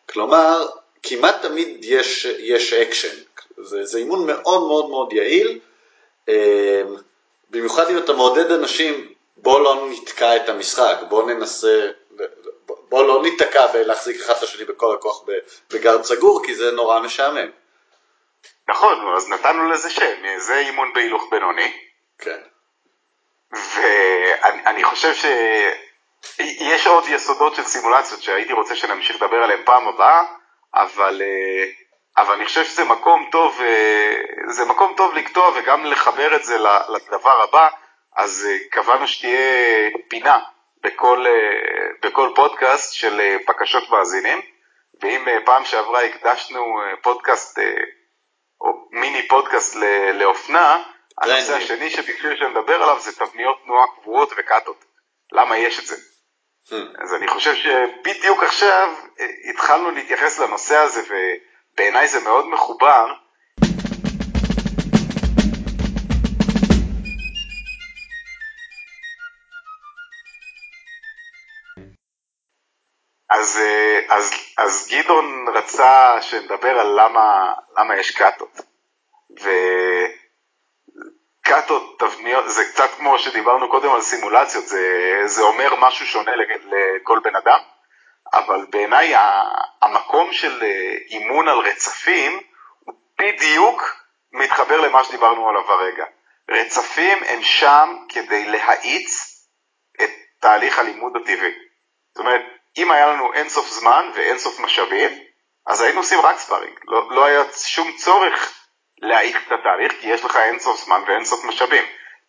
כלומר, כמעט תמיד יש, יש אקשן. זה, זה אימון מאוד מאוד מאוד יעיל, אה, במיוחד אם אתה מעודד אנשים, בוא לא נתקע את המשחק, בוא ננסה, בוא לא ניתקע בלהחזיק אחד את השני בכל הכוח בגרד סגור, כי זה נורא משעמם. נכון, אז נתנו לזה שם, זה אימון בהילוך בינוני. כן. ואני חושב שיש עוד יסודות של סימולציות שהייתי רוצה שנמשיך לדבר עליהן פעם הבאה, אבל, אה, אבל אני חושב שזה מקום טוב, אה, זה מקום טוב לקטוע וגם לחבר את זה לדבר הבא, אז אה, קבענו שתהיה פינה בכל, בכל פודקאסט של בקשות מאזינים, ואם פעם שעברה הקדשנו פודקאסט או מיני פודקאסט לאופנה, הנושא השני שביקשו שנדבר עליו זה תבניות תנועה קבועות וקאטות. למה יש את זה? אז אני חושב שבדיוק עכשיו אה, התחלנו להתייחס לנושא הזה, ובעיניי זה מאוד מחובר. אז, אה, אז, אז גדעון רצה שנדבר על למה, למה יש קאטות. ו... קאטות, תבניות, זה קצת כמו שדיברנו קודם על סימולציות, זה, זה אומר משהו שונה לכל בן אדם, אבל בעיניי המקום של אה, אימון על רצפים הוא בדיוק מתחבר למה שדיברנו עליו הרגע. רצפים הם שם כדי להאיץ את תהליך הלימוד הטבעי. זאת אומרת, אם היה לנו אינסוף זמן ואינסוף משאבים, אז היינו עושים רק ספארינג, לא, לא היה שום צורך להאיץ את התהליך, כי יש לך אינסוף זמן ואינסוף משאבים.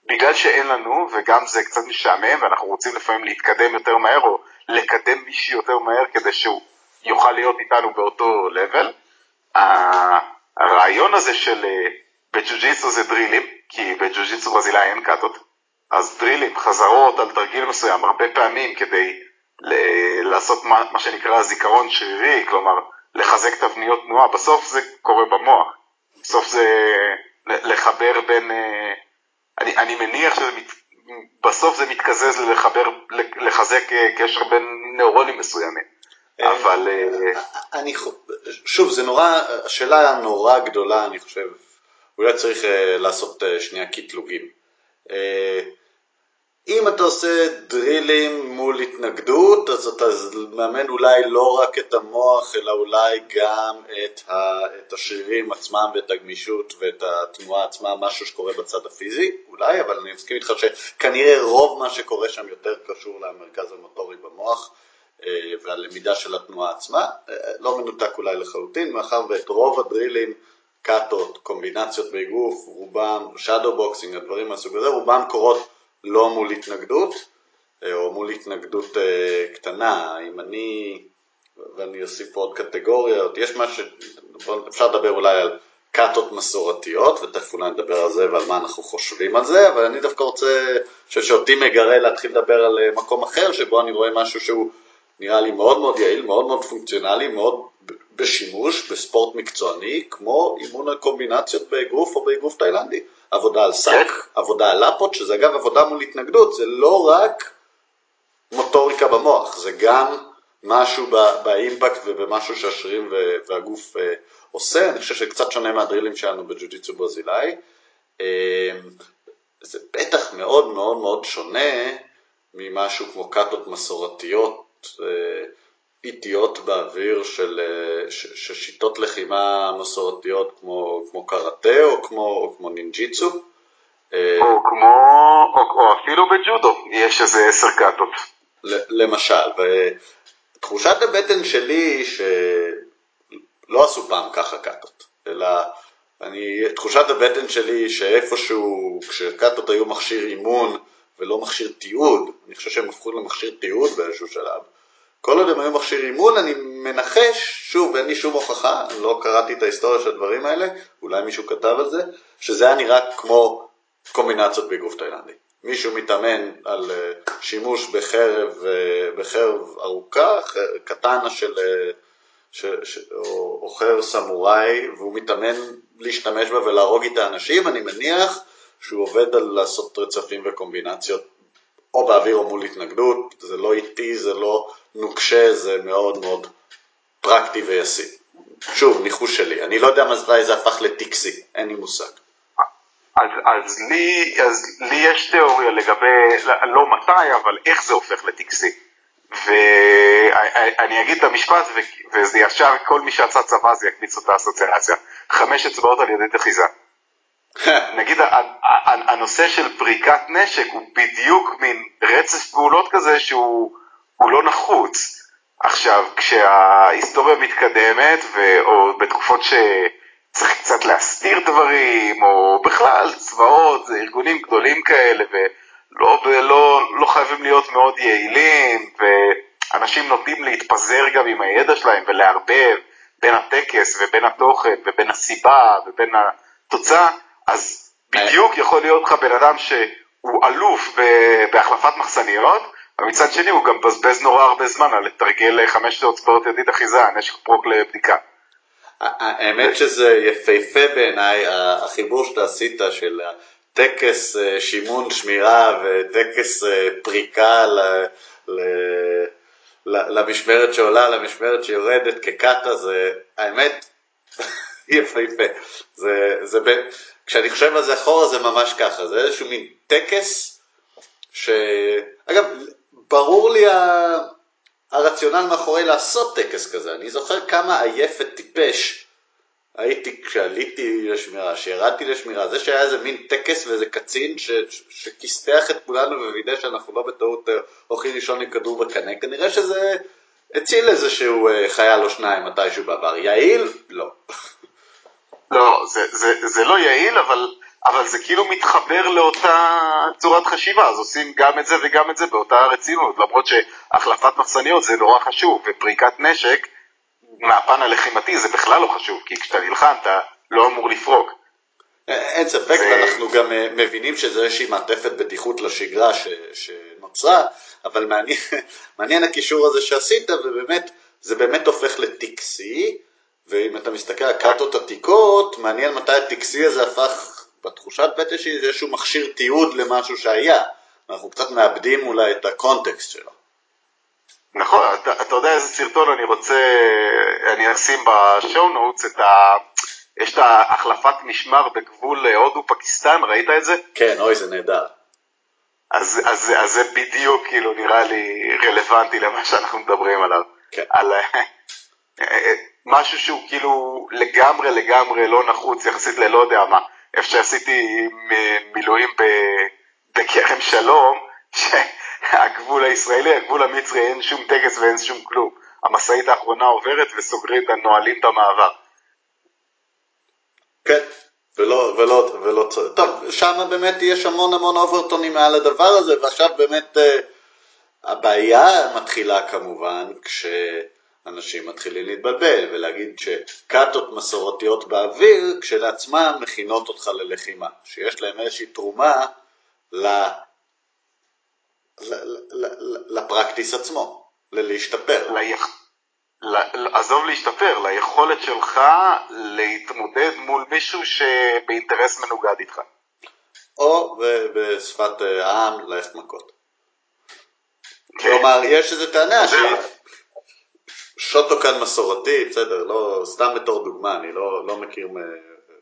בגלל שאין לנו, וגם זה קצת משעמם, ואנחנו רוצים לפעמים להתקדם יותר מהר, או לקדם מישהו יותר מהר כדי שהוא יוכל להיות איתנו באותו לבל, הרעיון הזה של אה, בג'ו-ג'יצו זה דרילים, כי בג'ו-ג'יצו ברזילאי אין קאטות, אז דרילים, חזרות על תרגיל מסוים, הרבה פעמים כדי לעשות מה, מה שנקרא זיכרון שרירי, כלומר לחזק תבניות תנועה, בסוף זה קורה במוח. בסוף זה לחבר בין, אה, אני, אני מניח שבסוף זה מתקזז לחבר, לחזק אה, קשר בין נוירונים מסוימים. אה, אבל... אני, שוב, זה נורא, השאלה נורא גדולה, אני חושב, אולי צריך לעשות שנייה קטלוגים. אם אתה עושה דרילים מול התנגדות, אז אתה מאמן אולי לא רק את המוח, אלא אולי גם את, ה, את השרירים עצמם ואת הגמישות ואת התנועה עצמה, משהו שקורה בצד הפיזי, אולי, אבל אני מסכים איתך שכנראה רוב מה שקורה שם יותר קשור למרכז המוטורי במוח אה, והלמידה של התנועה עצמה, אה, לא מנותק אולי לחלוטין, מאחר ואת רוב הדרילים, קאטות, קומבינציות באגרוף, רובם, shadow boxing, הדברים מהסוג הזה, רובם קורות לא מול התנגדות, אה, או מול התנגדות אה, קטנה. אם אני, ואני אוסיף פה עוד קטגוריות, יש מה ש... אפשר לדבר אולי על קאטות מסורתיות, ותכף אולי נדבר על זה ועל מה אנחנו חושבים על זה, אבל אני דווקא רוצה, חושב שאותי מגרה להתחיל לדבר על אה, מקום אחר, שבו אני רואה משהו שהוא נראה לי מאוד מאוד יעיל, מאוד מאוד פונקציונלי, מאוד בשימוש, בספורט מקצועני, כמו אימון הקומבינציות באגרוף או באגרוף תאילנדי. עבודה על שק, עבודה על לפות, שזה אגב עבודה מול התנגדות, זה לא רק מוטוריקה במוח, זה גם משהו באימפקט ובמשהו שהשרירים והגוף אה, עושה, אני חושב שקצת שונה מהדרילים שלנו בג'ו-ג'יצו ברזילאי. אה, זה בטח מאוד מאוד מאוד שונה ממשהו כמו קאטות מסורתיות אה, איטיות באוויר של, של שיטות לחימה מסורתיות כמו, כמו קראטה או כמו, או כמו נינג'יצו. או כמו, או, או אפילו בג'ודו, יש איזה עשר קאטות. למשל, ותחושת הבטן שלי היא שלא עשו פעם ככה קאטות, אלא אני, תחושת הבטן שלי היא שאיפשהו, כשקאטות היו מכשיר אימון ולא מכשיר תיעוד, אני חושב שהם הפכו למכשיר תיעוד באיזשהו שלב, כל עוד הם היו מכשיר אימון, אני מנחש, שוב, אין לי שום הוכחה, לא קראתי את ההיסטוריה של הדברים האלה, אולי מישהו כתב על זה, שזה היה נראה כמו קומבינציות באגרוף תאילנדי. מישהו מתאמן על אה, שימוש בחרב, אה, בחרב ארוכה, קטנה של, אה, ש, ש, או, או חרב סמוראי, והוא מתאמן להשתמש בה ולהרוג איתה אנשים, אני מניח שהוא עובד על לעשות רצפים וקומבינציות או באוויר או מול התנגדות, זה לא איטי, זה לא נוקשה, זה מאוד מאוד פרקטי וישים. שוב, ניחוש שלי, אני לא יודע מתי זה הפך לטיקסי, אין לי מושג. אז, אז, לי, אז לי יש תיאוריה לגבי, לא מתי, אבל איך זה הופך לטקסי. ואני אגיד את המשפט, וזה ישר, כל מי שעשה צבא זה יקניץ אותה אסוציאציה. חמש אצבעות על ידי תחיזה. נגיד, הנושא של פריקת נשק הוא בדיוק מין רצף פעולות כזה שהוא לא נחוץ. עכשיו, כשההיסטוריה מתקדמת, ו, או בתקופות ש... צריך קצת להסתיר דברים, או בכלל צבאות, זה ארגונים גדולים כאלה, ולא לא, לא חייבים להיות מאוד יעילים, ואנשים נוטים להתפזר גם עם הידע שלהם ולערבב בין הטקס ובין התוכן ובין הסיבה ובין התוצאה, אז בדיוק יכול להיות לך בן אדם שהוא אלוף בהחלפת מחסניות, ומצד שני הוא גם מבזבז נורא הרבה זמן על לתרגל חמש שעות צבאות ידית אחיזה, נשק פרוק לבדיקה. האמת שזה יפהפה בעיניי, החיבור שאתה עשית של טקס אה, שימון שמירה וטקס אה, פריקה ל, ל, למשמרת שעולה, למשמרת שיורדת כקאטה, זה האמת יפהפה. זה, זה ב... כשאני חושב על זה אחורה זה ממש ככה, זה איזשהו מין טקס ש... אגב, ברור לי ה... הרציונל מאחורי לעשות טקס כזה. אני זוכר כמה עייף וטיפש הייתי כשעליתי לשמירה, כשירדתי לשמירה, זה שהיה איזה מין טקס ואיזה קצין שכיסתח את כולנו ווידא שאנחנו לא בטעות אה, הולכים לישון עם כדור בקנה, כנראה שזה הציל איזשהו אה, חייל או שניים מתישהו בעבר. יעיל? לא. לא, זה, זה, זה לא יעיל, אבל, אבל זה כאילו מתחבר לאותה צורת חשיבה, אז עושים גם את זה וגם את זה באותה רצינות, למרות שהחלפת מחסניות זה נורא חשוב, ופריקת נשק מהפן הלחימתי זה בכלל לא חשוב, כי כשאתה נלחם אתה לא אמור לפרוק. אין ספק, זה... ואנחנו גם אה, מבינים שזה איזושהי מעטפת בטיחות לשגרה ש... שנוצרה, אבל מעניין, מעניין הקישור הזה שעשית, ובאמת, זה באמת הופך לטקסי, ואם אתה מסתכל על קאטות עתיקות, מעניין מתי הטקסי הזה הפך, בתחושת בטן שלי, זה איזשהו מכשיר תיעוד למשהו שהיה. אנחנו קצת מאבדים אולי את הקונטקסט שלו. נכון, אתה, אתה יודע איזה סרטון אני רוצה, אני אשים בשואו נוטס את ה... יש את ההחלפת משמר בגבול הודו-פקיסטן, ראית את זה? כן, אוי, זה נהדר. אז, אז, אז זה בדיוק כאילו נראה לי רלוונטי למה שאנחנו מדברים עליו. כן. על משהו שהוא כאילו לגמרי לגמרי לא נחוץ יחסית ללא יודע מה. איפה שעשיתי מילואים בכרם שלום, הגבול הישראלי, הגבול המצרי, אין שום טקס ואין שום כלום. המשאית האחרונה עוברת וסוגרים, נועלים את המעבר. כן, ולא, ולא, ולא, טוב, שם באמת יש המון המון אוברטונים מעל הדבר הזה, ועכשיו באמת uh, הבעיה מתחילה כמובן כשאנשים מתחילים להתבלבל ולהגיד שקאטות מסורתיות באוויר כשלעצמן מכינות אותך ללחימה, שיש להם איזושהי תרומה ל... לפרקטיס עצמו, ללהשתפר. עזוב להשתפר, ליכולת שלך להתמודד מול מישהו שבאינטרס מנוגד איתך. או בשפת אה, העם, ללכת מכות. כן. כלומר, יש איזו טענה ש... שוטוקן מסורתי, בסדר, לא, סתם בתור דוגמה, אני לא, לא מכיר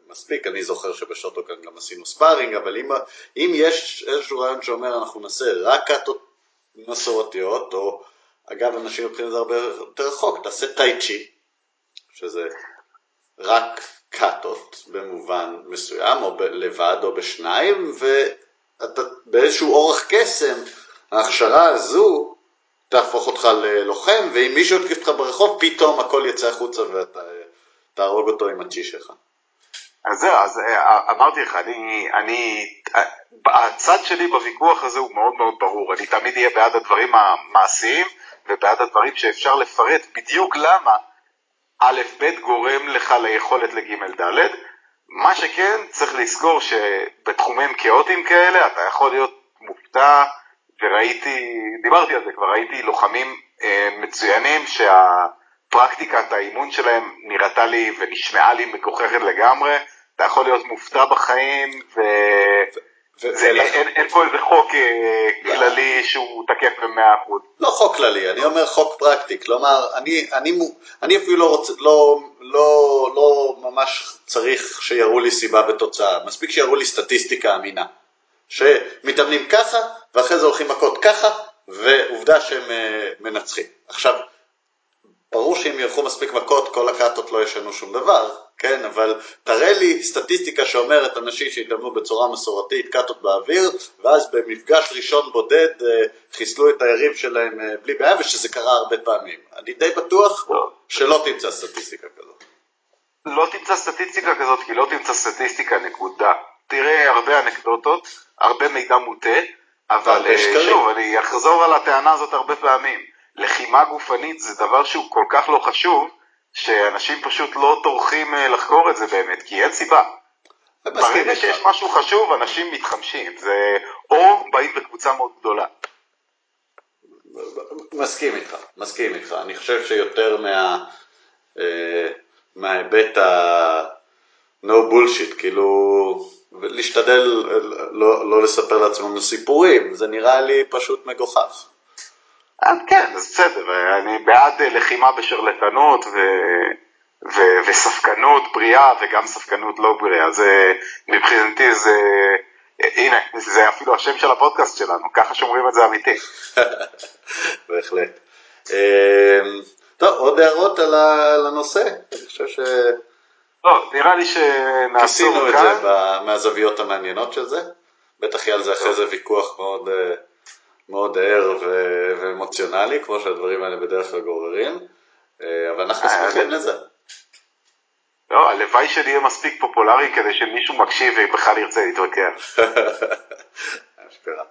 מספיק, אני זוכר שבשוטוקן גם עשינו ספארינג, אבל אם, אם יש איזשהו רעיון שאומר אנחנו נעשה רק קאטות מסורתיות, או אגב אנשים לוקחים את זה הרבה יותר רחוק, תעשה טאי צ'י, שזה רק קאטות, במובן מסוים, או ב- לבד או בשניים, ואתה באיזשהו אורח קסם, ההכשרה הזו תהפוך אותך ללוחם, ואם מישהו יתקיף אותך ברחוב, פתאום הכל יצא החוצה ואתה תהרוג אותו עם הצ'י שלך. אז זהו, אז אה, אמרתי לך, אני, אני, הצד שלי בוויכוח הזה הוא מאוד מאוד ברור, אני תמיד אהיה בעד הדברים המעשיים ובעד הדברים שאפשר לפרט בדיוק למה א', ב' גורם לך ליכולת לג' ד', מה שכן, צריך לזכור שבתחומים כאוטיים כאלה אתה יכול להיות מופתע, וראיתי, דיברתי על זה כבר, ראיתי לוחמים אה, מצוינים שהפרקטיקת האימון שלהם נראתה לי ונשמעה לי מגוחכת לגמרי, אתה יכול להיות מופתע בחיים, ו... אין, פה איזה חוק אה, כללי שהוא תקף במאה אחוז. לא חוק כללי, אני אומר חוק פרקטי, כלומר, אני, אפילו לא, לא, לא, לא ממש צריך שיראו לי סיבה ותוצאה, מספיק שיראו לי סטטיסטיקה אמינה. שמתאמנים ככה, ואחרי זה הולכים מכות ככה, ועובדה שהם אה, מנצחים. עכשיו, ברור שאם ילכו מספיק מכות, כל הקאטות לא ישנו שום דבר, כן, אבל תראה לי סטטיסטיקה שאומרת אנשים שהתאמנו בצורה מסורתית, קאטות באוויר, ואז במפגש ראשון בודד אה, חיסלו את היריב שלהם אה, בלי בעיה, ושזה קרה הרבה פעמים. אני די בטוח לא. שלא תמצא סטטיסטיקה כזאת. לא תמצא סטטיסטיקה כזאת, כי לא תמצא סטטיסטיקה, נקודה. תראה הרבה אנקדוטות, הרבה מידע מוטה, אבל אה, שוב, אני אחזור על הטענה הזאת הרבה פעמים. לחימה גופנית זה דבר שהוא כל כך לא חשוב, שאנשים פשוט לא טורחים אה, לחקור את זה באמת, כי אין סיבה. ברגע שיש משהו חשוב, אנשים מתחמשים, זה או באים בקבוצה מאוד גדולה. מסכים איתך, מסכים איתך. אני חושב שיותר מה... אה, מההיבט ה... no bullshit, כאילו להשתדל לא, לא לספר לעצמנו סיפורים, זה נראה לי פשוט מגוחך. אה, כן, אז בסדר, אני בעד לחימה בשרלטנות ו... ו... וספקנות בריאה וגם ספקנות לא בריאה, זה מבחינתי זה, הנה, זה אפילו השם של הפודקאסט שלנו, ככה שומרים את זה אמיתי. בהחלט. אמ, טוב, עוד הערות על הנושא? אני חושב ש... לא, נראה לי שנעשו כיסינו את זה מהזוויות המעניינות של זה. בטח יהיה על זה אחרי זה ויכוח מאוד, אה, מאוד ער ואמוציונלי, כמו שהדברים האלה בדרך כלל גוררים, אה, אבל אנחנו אה, שמחים לזה. לא, הלוואי שאני אהיה מספיק פופולרי כדי שמישהו מקשיב ובכלל ירצה להתווכח. אשכרה.